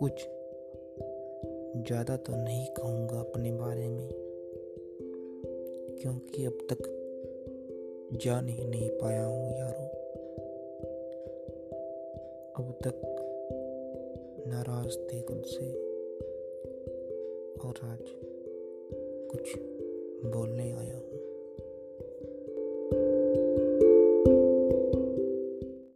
कुछ ज़्यादा तो नहीं कहूँगा अपने बारे में, क्योंकि अब तक जान ही नहीं पाया हूँ यारों। अब तक नाराज़ थे खुद से और आज कुछ बोलने आया हूँ।